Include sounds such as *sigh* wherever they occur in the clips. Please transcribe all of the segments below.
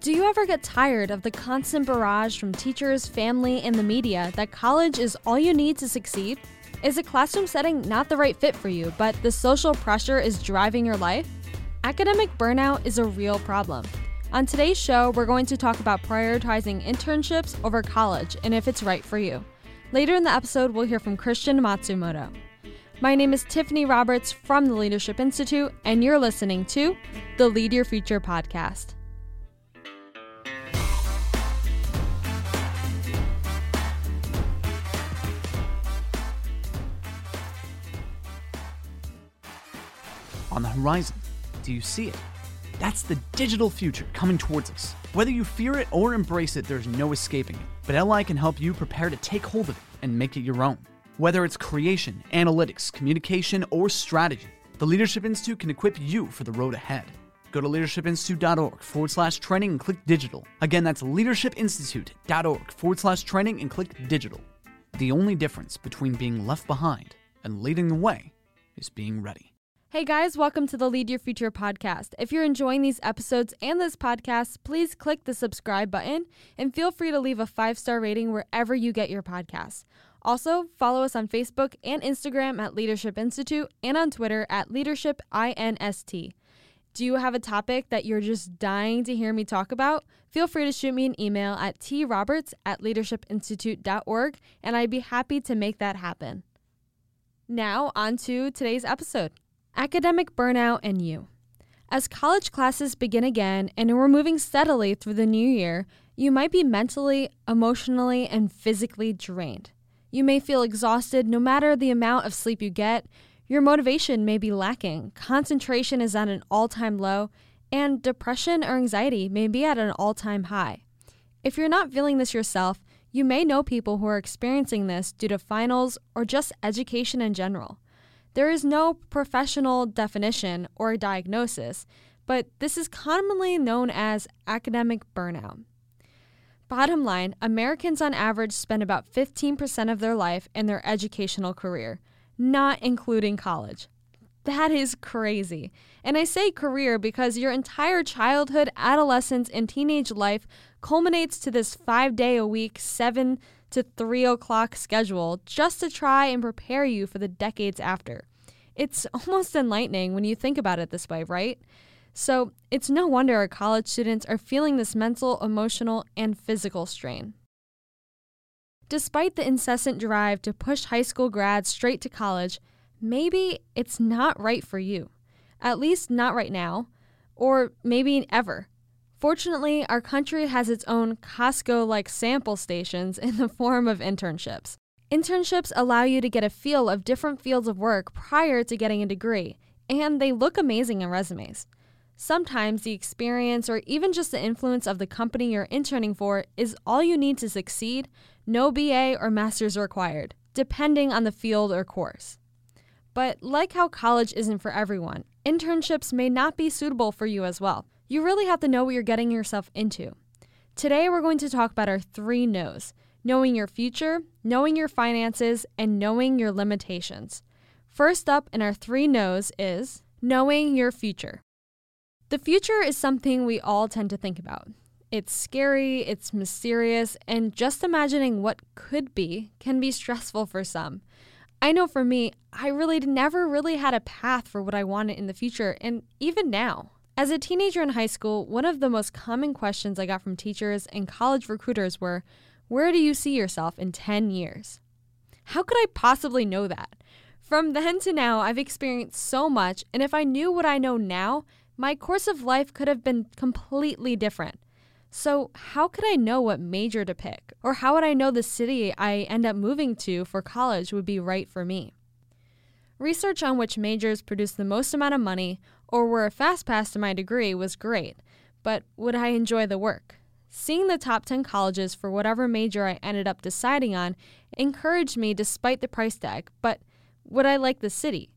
Do you ever get tired of the constant barrage from teachers, family, and the media that college is all you need to succeed? Is a classroom setting not the right fit for you, but the social pressure is driving your life? Academic burnout is a real problem. On today's show, we're going to talk about prioritizing internships over college and if it's right for you. Later in the episode, we'll hear from Christian Matsumoto. My name is Tiffany Roberts from the Leadership Institute, and you're listening to the Lead Your Future podcast. On the horizon, do you see it? That's the digital future coming towards us. Whether you fear it or embrace it, there's no escaping it. But LI can help you prepare to take hold of it and make it your own. Whether it's creation, analytics, communication, or strategy, the Leadership Institute can equip you for the road ahead. Go to leadershipinstitute.org forward slash training and click digital. Again, that's leadershipinstitute.org forward slash training and click digital. The only difference between being left behind and leading the way is being ready. Hey guys, welcome to the Lead Your Future podcast. If you're enjoying these episodes and this podcast, please click the subscribe button and feel free to leave a five star rating wherever you get your podcasts. Also, follow us on Facebook and Instagram at Leadership Institute and on Twitter at Leadership INST. Do you have a topic that you're just dying to hear me talk about? Feel free to shoot me an email at troberts at leadershipinstitute.org and I'd be happy to make that happen. Now, on to today's episode. Academic burnout and you. As college classes begin again and we're moving steadily through the new year, you might be mentally, emotionally, and physically drained. You may feel exhausted no matter the amount of sleep you get. Your motivation may be lacking, concentration is at an all time low, and depression or anxiety may be at an all time high. If you're not feeling this yourself, you may know people who are experiencing this due to finals or just education in general. There is no professional definition or diagnosis, but this is commonly known as academic burnout. Bottom line Americans on average spend about 15% of their life in their educational career, not including college. That is crazy. And I say career because your entire childhood, adolescence, and teenage life culminates to this five day a week, seven to 3 o'clock schedule just to try and prepare you for the decades after. It's *laughs* almost enlightening when you think about it this way, right? So it's no wonder our college students are feeling this mental, emotional, and physical strain. Despite the incessant drive to push high school grads straight to college, maybe it's not right for you. At least not right now, or maybe ever. Fortunately, our country has its own Costco like sample stations in the form of internships. Internships allow you to get a feel of different fields of work prior to getting a degree, and they look amazing in resumes. Sometimes the experience or even just the influence of the company you're interning for is all you need to succeed, no BA or master's required, depending on the field or course. But like how college isn't for everyone, internships may not be suitable for you as well. You really have to know what you're getting yourself into. Today, we're going to talk about our three no's knowing your future, knowing your finances, and knowing your limitations. First up in our three no's is knowing your future. The future is something we all tend to think about. It's scary, it's mysterious, and just imagining what could be can be stressful for some. I know for me, I really never really had a path for what I wanted in the future, and even now. As a teenager in high school, one of the most common questions I got from teachers and college recruiters were Where do you see yourself in 10 years? How could I possibly know that? From then to now, I've experienced so much, and if I knew what I know now, my course of life could have been completely different. So, how could I know what major to pick? Or how would I know the city I end up moving to for college would be right for me? Research on which majors produce the most amount of money or were a fast pass to my degree was great, but would I enjoy the work? Seeing the top 10 colleges for whatever major I ended up deciding on encouraged me despite the price tag, but would I like the city?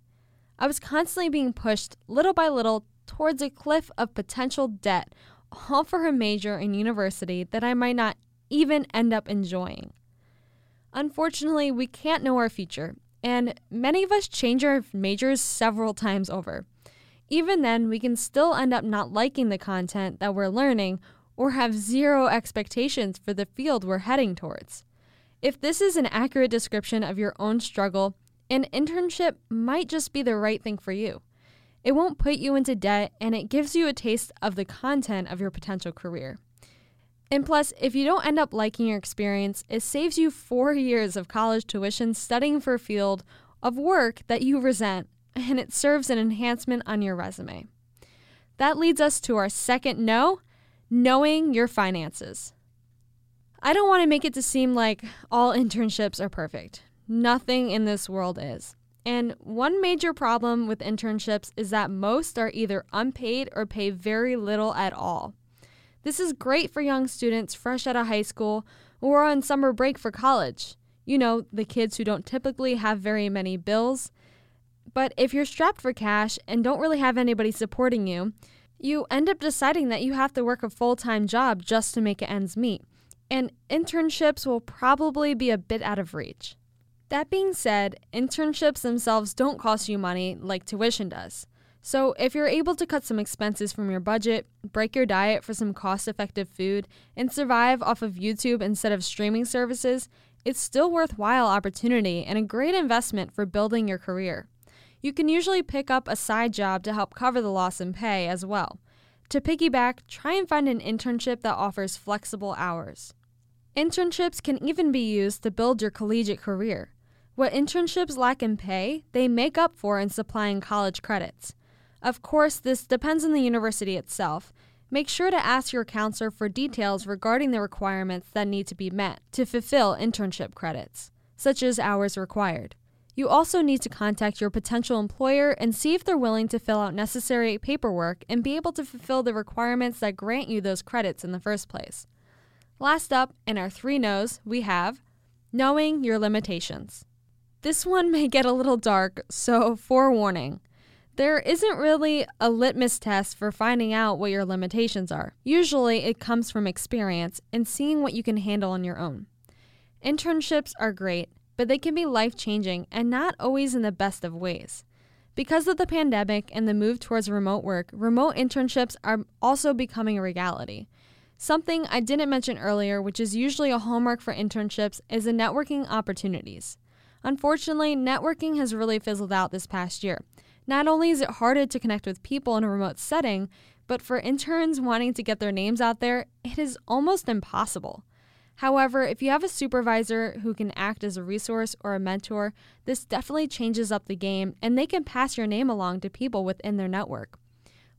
I was constantly being pushed little by little towards a cliff of potential debt, all for a major in university that I might not even end up enjoying. Unfortunately, we can't know our future, and many of us change our majors several times over. Even then, we can still end up not liking the content that we're learning or have zero expectations for the field we're heading towards. If this is an accurate description of your own struggle, an internship might just be the right thing for you. It won't put you into debt and it gives you a taste of the content of your potential career. And plus, if you don't end up liking your experience, it saves you four years of college tuition studying for a field of work that you resent, and it serves an enhancement on your resume. That leads us to our second no knowing your finances. I don't want to make it to seem like all internships are perfect. Nothing in this world is. And one major problem with internships is that most are either unpaid or pay very little at all. This is great for young students fresh out of high school or on summer break for college. You know, the kids who don't typically have very many bills. But if you're strapped for cash and don't really have anybody supporting you, you end up deciding that you have to work a full time job just to make ends meet. And internships will probably be a bit out of reach. That being said, internships themselves don't cost you money like tuition does. So, if you're able to cut some expenses from your budget, break your diet for some cost effective food, and survive off of YouTube instead of streaming services, it's still worthwhile opportunity and a great investment for building your career. You can usually pick up a side job to help cover the loss in pay as well. To piggyback, try and find an internship that offers flexible hours. Internships can even be used to build your collegiate career. What internships lack in pay, they make up for in supplying college credits. Of course, this depends on the university itself. Make sure to ask your counselor for details regarding the requirements that need to be met to fulfill internship credits, such as hours required. You also need to contact your potential employer and see if they're willing to fill out necessary paperwork and be able to fulfill the requirements that grant you those credits in the first place. Last up, in our three no's, we have knowing your limitations. This one *laughs* may get a little dark, so forewarning. There isn't really a litmus test for finding out what your limitations are. Usually, it comes from experience and seeing what you can handle on your own. Internships are great, but they can be life changing and not always in the best of ways. Because of the pandemic and the move towards remote work, remote internships are also becoming a reality. Something I didn't mention earlier, which is usually a hallmark for internships, is the networking opportunities. Unfortunately, networking has really fizzled out this past year. Not only is it harder to connect with people in a remote setting, but for interns wanting to get their names out there, it is almost impossible. However, if you have a supervisor who can act as a resource or a mentor, this definitely changes up the game and they can pass your name along to people within their network.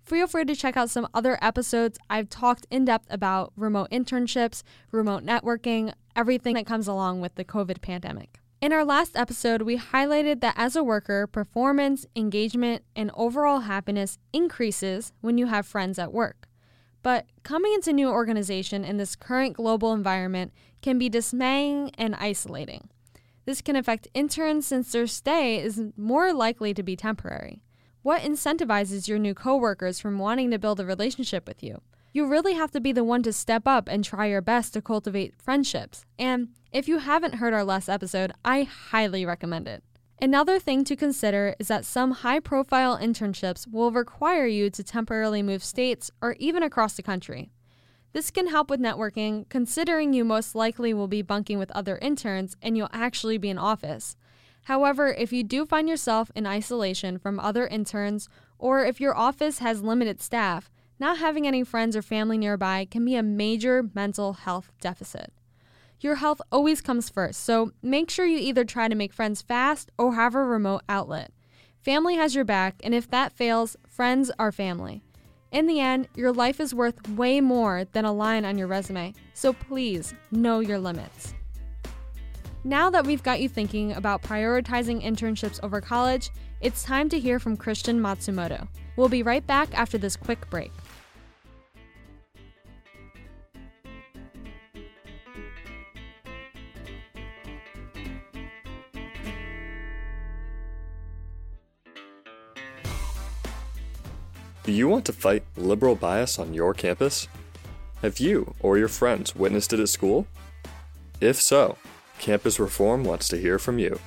Feel free to check out some other episodes. I've talked in depth about remote internships, remote networking, everything that comes along with the COVID pandemic. In our last episode, we highlighted that as a worker, performance, engagement, and overall happiness increases when you have friends at work. But coming into a new organization in this current global environment can be dismaying and isolating. This can affect interns since their stay is more likely to be temporary. What incentivizes your new coworkers from wanting to build a relationship with you? You really have to be the one to step up and try your best to cultivate friendships. And if you haven't heard our last episode, I highly recommend it. Another thing to consider is that some high profile internships will require you to temporarily move states or even across the country. This can help with networking, considering you most likely will be bunking with other interns and you'll actually be in office. However, if you do find yourself in isolation from other interns, or if your office has limited staff, not having any friends or family nearby can be a major mental health deficit. Your health always comes first, so make sure you either try to make friends fast or have a remote outlet. Family has your back, and if that fails, friends are family. In the end, your life is worth way more than a line on your resume, so please know your limits. Now that we've got you thinking about prioritizing internships over college, it's time to hear from Christian Matsumoto. We'll be right back after this quick break. Do you want to fight liberal bias on your campus? Have you or your friends witnessed it at school? If so, Campus Reform wants to hear from you.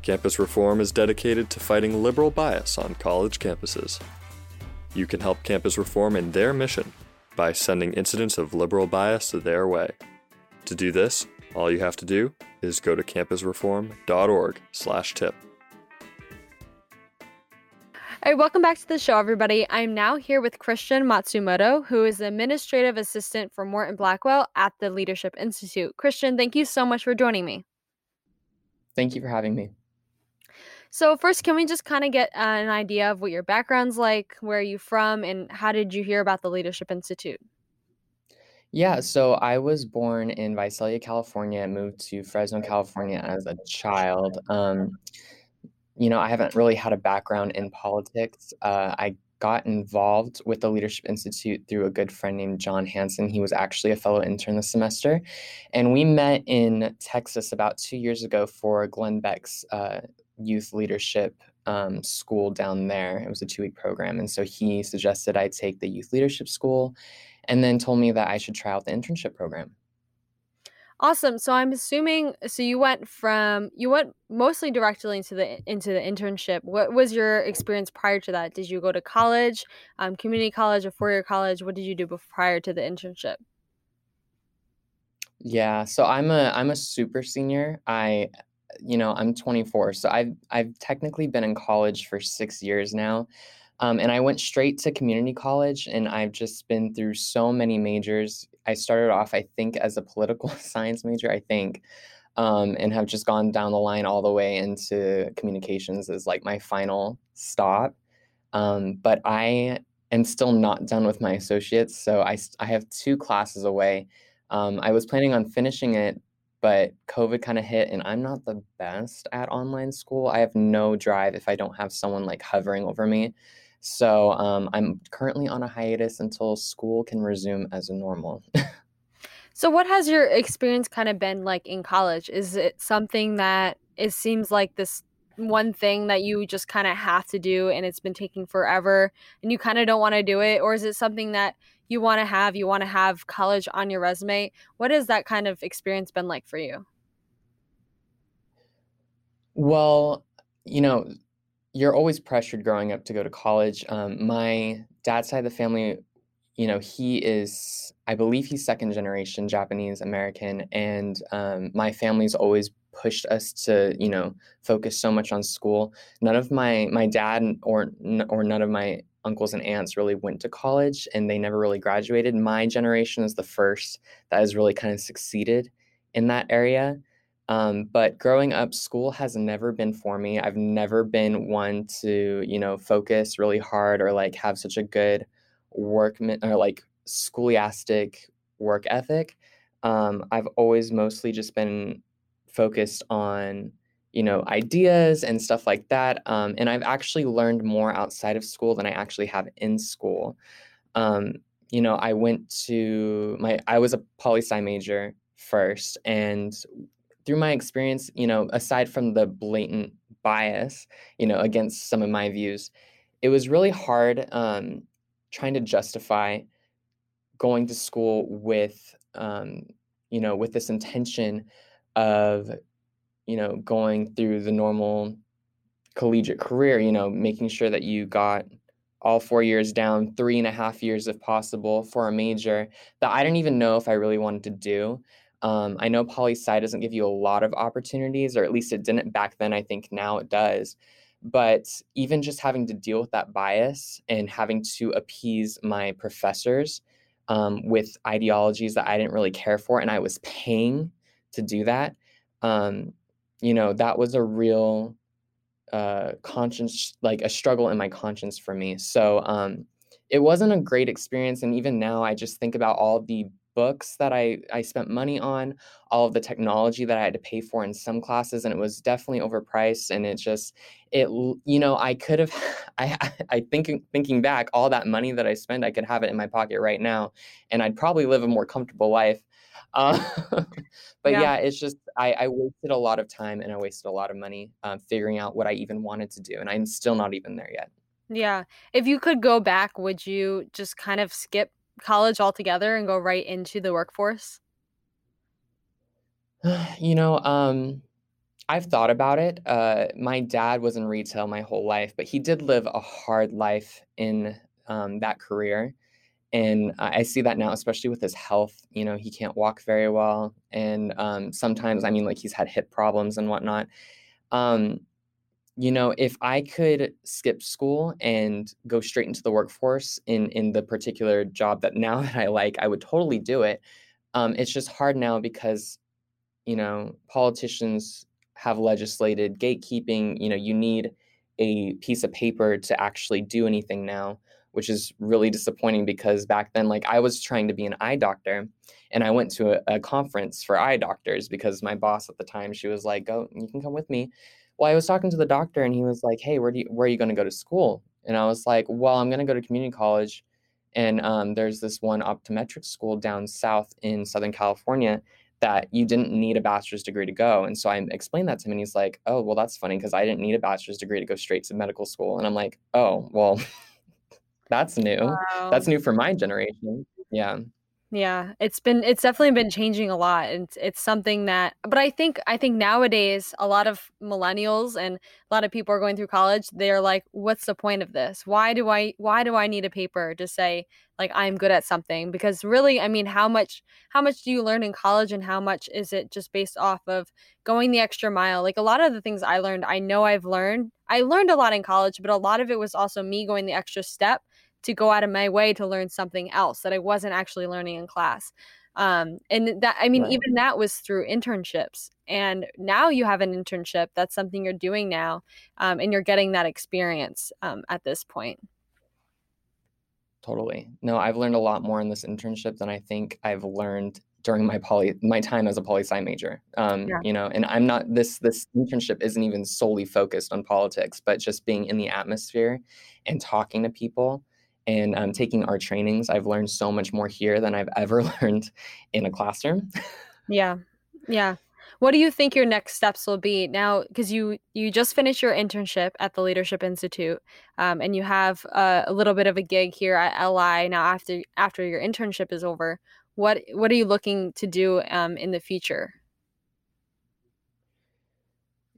Campus Reform is dedicated to fighting liberal bias on college campuses. You can help Campus Reform in their mission by sending incidents of liberal bias their way. To do this, all you have to do is go to campusreform.org/tip. All right, welcome back to the show, everybody. I'm now here with Christian Matsumoto, who is the administrative assistant for Morton Blackwell at the Leadership Institute. Christian, thank you so much for joining me. Thank you for having me. So, first, can we just kind of get uh, an idea of what your background's like, where are you from, and how did you hear about the Leadership Institute? Yeah, so I was born in Visalia, California, and moved to Fresno, California as a child. Um, you know, I haven't really had a background in politics. Uh, I got involved with the Leadership Institute through a good friend named John Hanson. He was actually a fellow intern this semester. And we met in Texas about two years ago for Glenn Beck's uh, youth leadership um, school down there. It was a two week program. And so he suggested I take the youth leadership school and then told me that I should try out the internship program. Awesome. So I'm assuming so you went from you went mostly directly into the into the internship. What was your experience prior to that? Did you go to college, um, community college, or four year college? What did you do before, prior to the internship? Yeah, so I'm a I'm a super senior. I you know, I'm 24, so I've I've technically been in college for 6 years now. Um, and I went straight to community college, and I've just been through so many majors. I started off, I think, as a political *laughs* science major, I think, um, and have just gone down the line all the way into communications as like my final stop. Um, but I am still not done with my associates, so I, I have two classes away. Um, I was planning on finishing it, but COVID kind of hit, and I'm not the best at online school. I have no drive if I don't have someone like hovering over me. So um, I'm currently on a hiatus until school can resume as normal. *laughs* so, what has your experience kind of been like in college? Is it something that it seems like this one thing that you just kind of have to do and it's been taking forever and you kind of don't want to do it? Or is it something that you want to have? You want to have college on your resume? What has that kind of experience been like for you? Well, you know, you're always pressured growing up to go to college. Um, my dad's side of the family, you know, he is, I believe he's second generation Japanese American, and um, my family's always pushed us to, you know, focus so much on school. None of my my dad or or none of my uncles and aunts really went to college, and they never really graduated. My generation is the first that has really kind of succeeded in that area. Um, but growing up, school has never been for me. I've never been one to, you know, focus really hard or like have such a good work or like scholastic work ethic. Um, I've always mostly just been focused on, you know, ideas and stuff like that. Um, and I've actually learned more outside of school than I actually have in school. Um, you know, I went to my, I was a poli sci major first, and through my experience, you know, aside from the blatant bias, you know, against some of my views, it was really hard um, trying to justify going to school with, um, you know, with this intention of, you know, going through the normal collegiate career, you know, making sure that you got all four years down, three and a half years if possible for a major that I didn't even know if I really wanted to do. Um, I know poli sci doesn't give you a lot of opportunities, or at least it didn't back then. I think now it does. But even just having to deal with that bias and having to appease my professors um, with ideologies that I didn't really care for, and I was paying to do that, um, you know, that was a real uh, conscience, like a struggle in my conscience for me. So um, it wasn't a great experience. And even now, I just think about all the books that I, I spent money on, all of the technology that I had to pay for in some classes, and it was definitely overpriced. And it just, it, you know, I could have, *laughs* I, *laughs* I think thinking back, all that money that I spent, I could have it in my pocket right now, and I'd probably live a more comfortable life. *laughs* Uh, but yeah. yeah. it's just I, I, wasted a lot of time and I wasted a lot of money um, figuring out what I even wanted to do, and I'm still not even there yet. Yeah. If you could go back, would you just kind of skip college altogether and go right into the workforce? *sighs* You know, um, I've thought about it. Uh, my dad was in retail my whole life, but he did live a hard life in um, that career. and I see that now, especially with his health. You know, he can't walk very well, and um, sometimes, I mean, like he's had hip problems and whatnot. Um, you know, if I could skip school and go straight into the workforce in in the particular job that now *laughs* that I like, I would totally do it. Um, it's just hard now because, you know, politicians have legislated gatekeeping. You know, you need a piece of paper to actually do anything now, which is really disappointing because back then, like I was trying to be an eye doctor and I went to a, a conference for eye doctors because my boss at the time, she was like, go, you can come with me. Well, I was talking to the doctor and he was like, hey, where do you, where are you going to go to school? And I was like, well, I'm going to go to community college. And um, there's this one optometric school down south in Southern California that you didn't need a bachelor's degree to go. And so I explained that to him and he's like, oh, well, that's funny because I didn't need a bachelor's degree to go straight to medical school. And I'm like, oh, well, *laughs* that's new. Wow. That's new for my generation. Yeah. Yeah, it's been it's definitely been changing a lot and it's, it's something that but I think I think nowadays a lot of millennials and a lot of people are going through college they're like what's the point of this? Why do I why do I need a paper to say like I'm good at something? Because really, I mean, how much how much do you learn in college and how much is it just based off of going the extra mile? Like a lot of the things I learned, I know I've learned. I learned a lot in college, but a lot of it was also me going the extra step to go out of my way to learn something else that I wasn't actually learning in class. Um, and that, I mean, right. even that was through internships. And now you have an internship. That's something you're doing now. Um, and you're getting that experience um, at this point. Totally. No, I've learned a lot more in this internship than I think I've learned during my poly my time as a poli sci major. Um, yeah. You know, and I'm not this this internship isn't even solely focused on politics, but just being in the atmosphere and talking to people and um, taking our trainings, I've learned so much more here than I've ever *laughs* learned in a classroom. yeah, yeah. What do you think your next steps will be now? Because you you just finished your internship at the Leadership Institute, um, and you have a, a little bit of a gig here at LI now. After after your internship is over, what what are you looking to do um, in the future?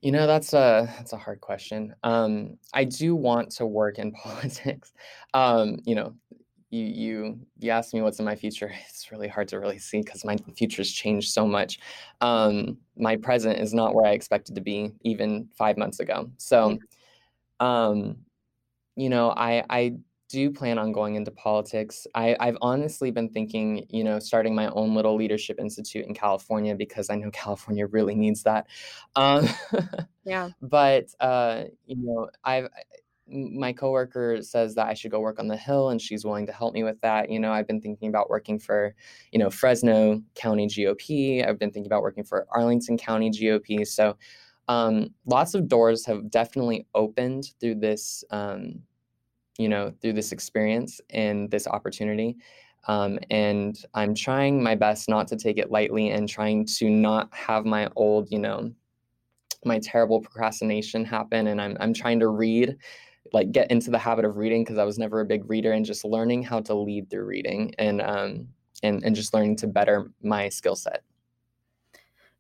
You know, that's a that's a hard question. Um, I do want to work in *laughs* politics. Um, you know, you you you asked me what's in my future. *laughs* It's really hard to really see because my future's changed so much. Um, my present is not where I expected to be even five months ago. So, um, you know, I I do plan on going into politics. I, I've honestly been thinking, you know, starting my own little leadership institute in California because I know *laughs* California really needs that. Um, yeah. *laughs* But uh, you know, I've my coworker says that I should go work on the Hill, and she's willing to help me with that. You know, I've been thinking about working for, you know, Fresno County GOP. I've been thinking about working for Arlington County GOP. So, um, lots of doors have definitely opened through this. Um, you know, through this experience and this opportunity. Um, and I'm trying my best not to take it lightly and trying to not have my old, you know, my terrible procrastination happen. And I'm, I'm trying to read, like get into the habit of reading because I was never a big reader and just learning how to lead through reading and, um, and, and just learning to better my skill set.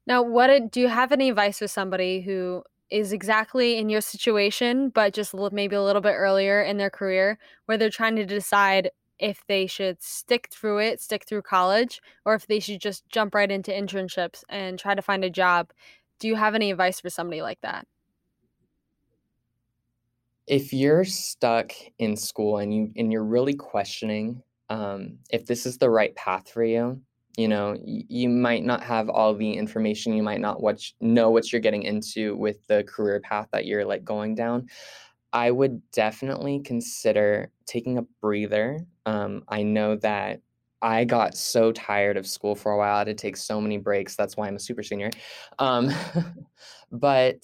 Now, what do you have any advice for somebody who is exactly in your situation, but just maybe a little bit earlier in their career where they're trying to decide if they should stick through it, stick through college, or if they should just jump right into internships and try to find a job. Do you have any advice for somebody like that? If you're stuck in school and you and you're really questioning um, if this is the right path for you, you know you might not have all the information you might not watch, know what you're getting into with the career path that you're like going down. I would definitely consider taking a breather. Um, i know that i got so tired of school for a while i had to take so many breaks that's why i'm a super senior. Um, *laughs* but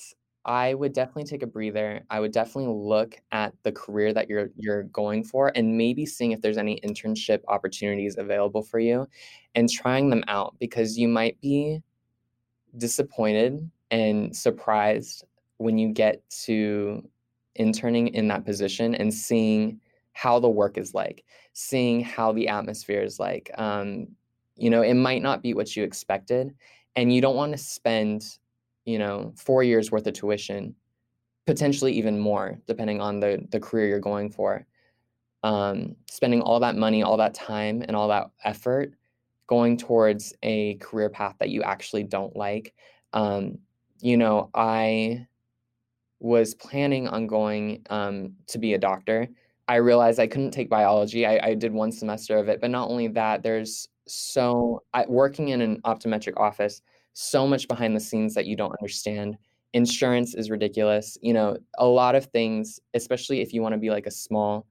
I would definitely take a breather. I would definitely look at the career that you're you're going for and maybe seeing if there's any internship opportunities available for you and trying them out because you might be disappointed and surprised when you get to interning in that position and seeing how the work is like, seeing how the atmosphere is like. Um, you know, it might not be what you expected, and you don't want to spend you know, four years worth of tuition, potentially even more, depending on the the career you're going for. um, spending all that money, all that time, and all that effort going towards a career path that you actually don't like. Um, you know, I was planning on going um, to be a doctor. I realized I couldn't take biology. I, I, did one semester of it, but not only that, there's so I, working in an optometric office, so much behind the scenes that you don't understand. Insurance is ridiculous. You know, a lot of things, especially if you want to be like a small,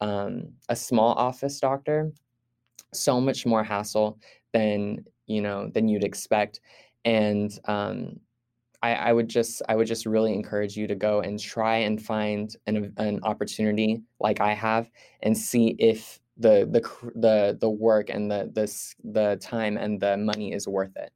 um, a small office doctor, so much more hassle than you know than you'd expect. And um, I, I, would just I would just really encourage you to go and try and find an an opportunity like I have and see if the the the the work and the the the time and the money is worth it.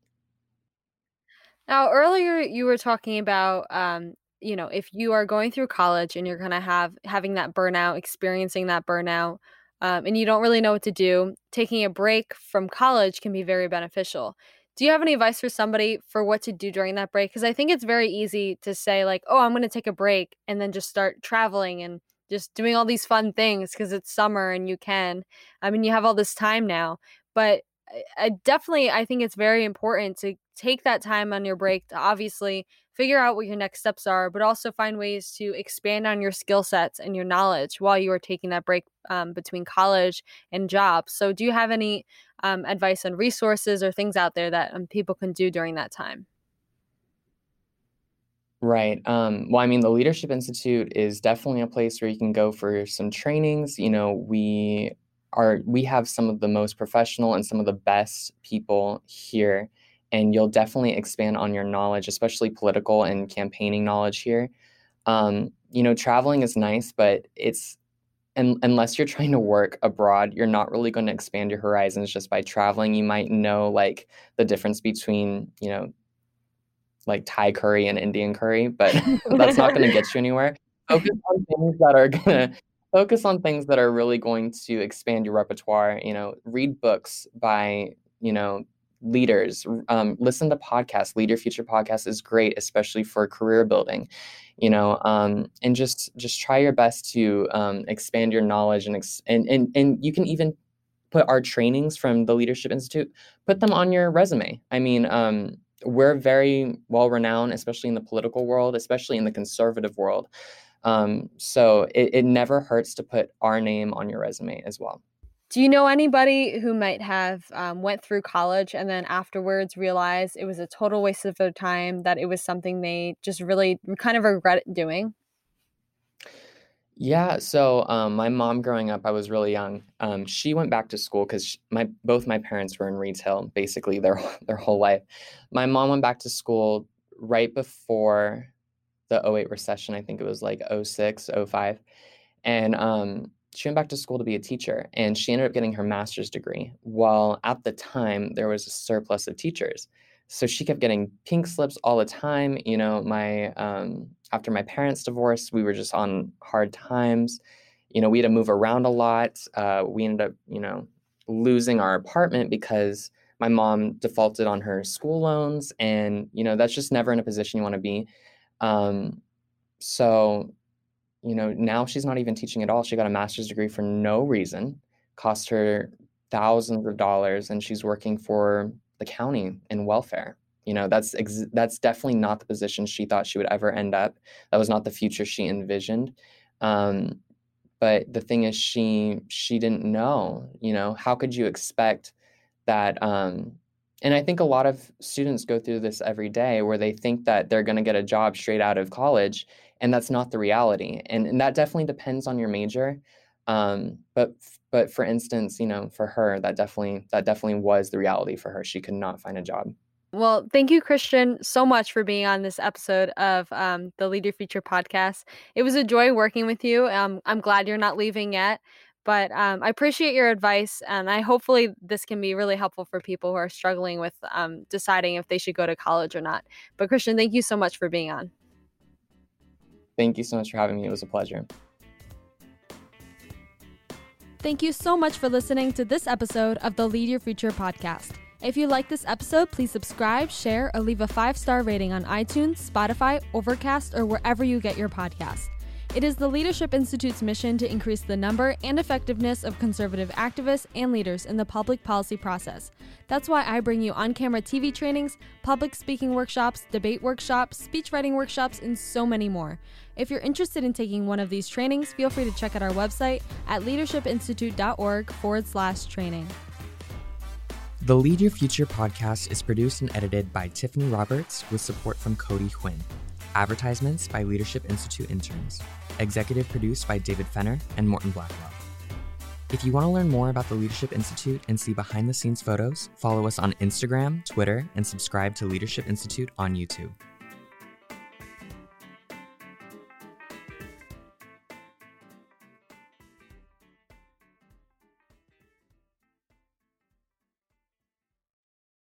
Now, earlier you were talking about um, you know, if you are going through college and you're gonna have having that burnout, experiencing that burnout, um, and you don't really know what to do, taking a break from college can be very beneficial do you have any advice for somebody for what to do during that break? Because I think it's very easy to say, like, oh, I'm going to take a break and then just start traveling and just doing all these fun things because it's summer and you can. I mean, you have all this time now. But I definitely, I think it's very important to take that time on your break to obviously figure out what your next steps are, but also find ways to expand on your skill sets and your knowledge while you are taking that break um, between college and jobs. So, do you have any um, advice on resources or things out there that um, people can do during that time? Right. Um, well, I mean, the Leadership Institute is definitely a place where you can go for some trainings. You know, we are we have some of the most professional and some of the best people here and you'll definitely expand on your knowledge, especially political and campaigning knowledge here. Um, you know, traveling is nice, but it's and unless you're *laughs* trying to work abroad, you're not really going to expand your horizons just by traveling. You might know like the difference between, you know, like Thai curry and Indian curry, but *laughs* that's not going to get you anywhere. Focus on things that are going to focus on things that are really going to expand your repertoire. You know, read books by, you know, leaders um, listen to podcasts lead your future podcast is great especially for career building you know um, and just just try your best to um, expand your knowledge and, ex- and and and you can even put our trainings from the leadership institute put them on your resume i mean um, we're very well renowned especially in the political world especially in the conservative world um, so it, it never hurts to put our name on your resume as well do you know anybody who might have um, went through college and then afterwards realized it was a total waste of their time, that it was something they just really kind of regret doing? Yeah, so um, my mom growing up, I was really young. Um, she went back to school because my both my parents were in retail basically their *laughs* their whole life. My mom went back to school right before the 08 recession. I think it was like 06, 05. And um, she went back to school to be a teacher and she ended up getting her master's degree. While at the time, there was a surplus of teachers. So she kept getting pink slips all the time. You know, my um, after my parents' divorce, we were just on hard times. You know, we had to move around a lot. Uh, we ended up, you know, losing our apartment because my mom defaulted on her school loans, and you know, that's just never in a position you want to be. Um, so you know, now she's not even teaching at all. She got a master's degree for no reason, cost her thousands of dollars, and she's working for the county in welfare. You know, that's ex- that's definitely not the position she thought she would ever end up. That was not the future she envisioned. Um, but the thing is, she she didn't know. You know, how could you expect that? Um, and I think a lot of students go through this every day, where they think that they're going to get a job straight out of college, and that's not the reality and, and that definitely depends on your major um, but but for instance you know for her that definitely that definitely was the reality for her she could not find a job well, thank you, Christian, so much for being on this episode of um, the Lead Your Future podcast. It was a joy working with you. Um, I'm glad you're not leaving yet, but um, I appreciate your advice, and I hopefully this can be really helpful for people who are struggling with um, deciding if they should go to college or not. But Christian, thank you so much for being on. Thank you so much for having me. It was a pleasure. Thank you so much for listening to this episode of the Lead Your Future podcast. If you like this episode, please subscribe, share, or leave a five star rating on iTunes, Spotify, Overcast, or wherever you get your podcast. It is the Leadership Institute's mission to increase the number and effectiveness of conservative activists and leaders in the public policy process. That's why I bring you on camera TV trainings, public speaking workshops, debate workshops, speech writing workshops, and so many more. If you're interested in taking one of these trainings, feel free to check out our website at leadershipinstitute.org forward slash training. The Lead Your Future podcast is produced and edited by Tiffany Roberts with support from Cody Quinn. Advertisements by Leadership Institute interns. Executive produced by David Fenner and Morton Blackwell. If you want to learn more about the Leadership Institute and see behind the scenes photos, follow us on Instagram, Twitter, and subscribe to Leadership Institute on YouTube.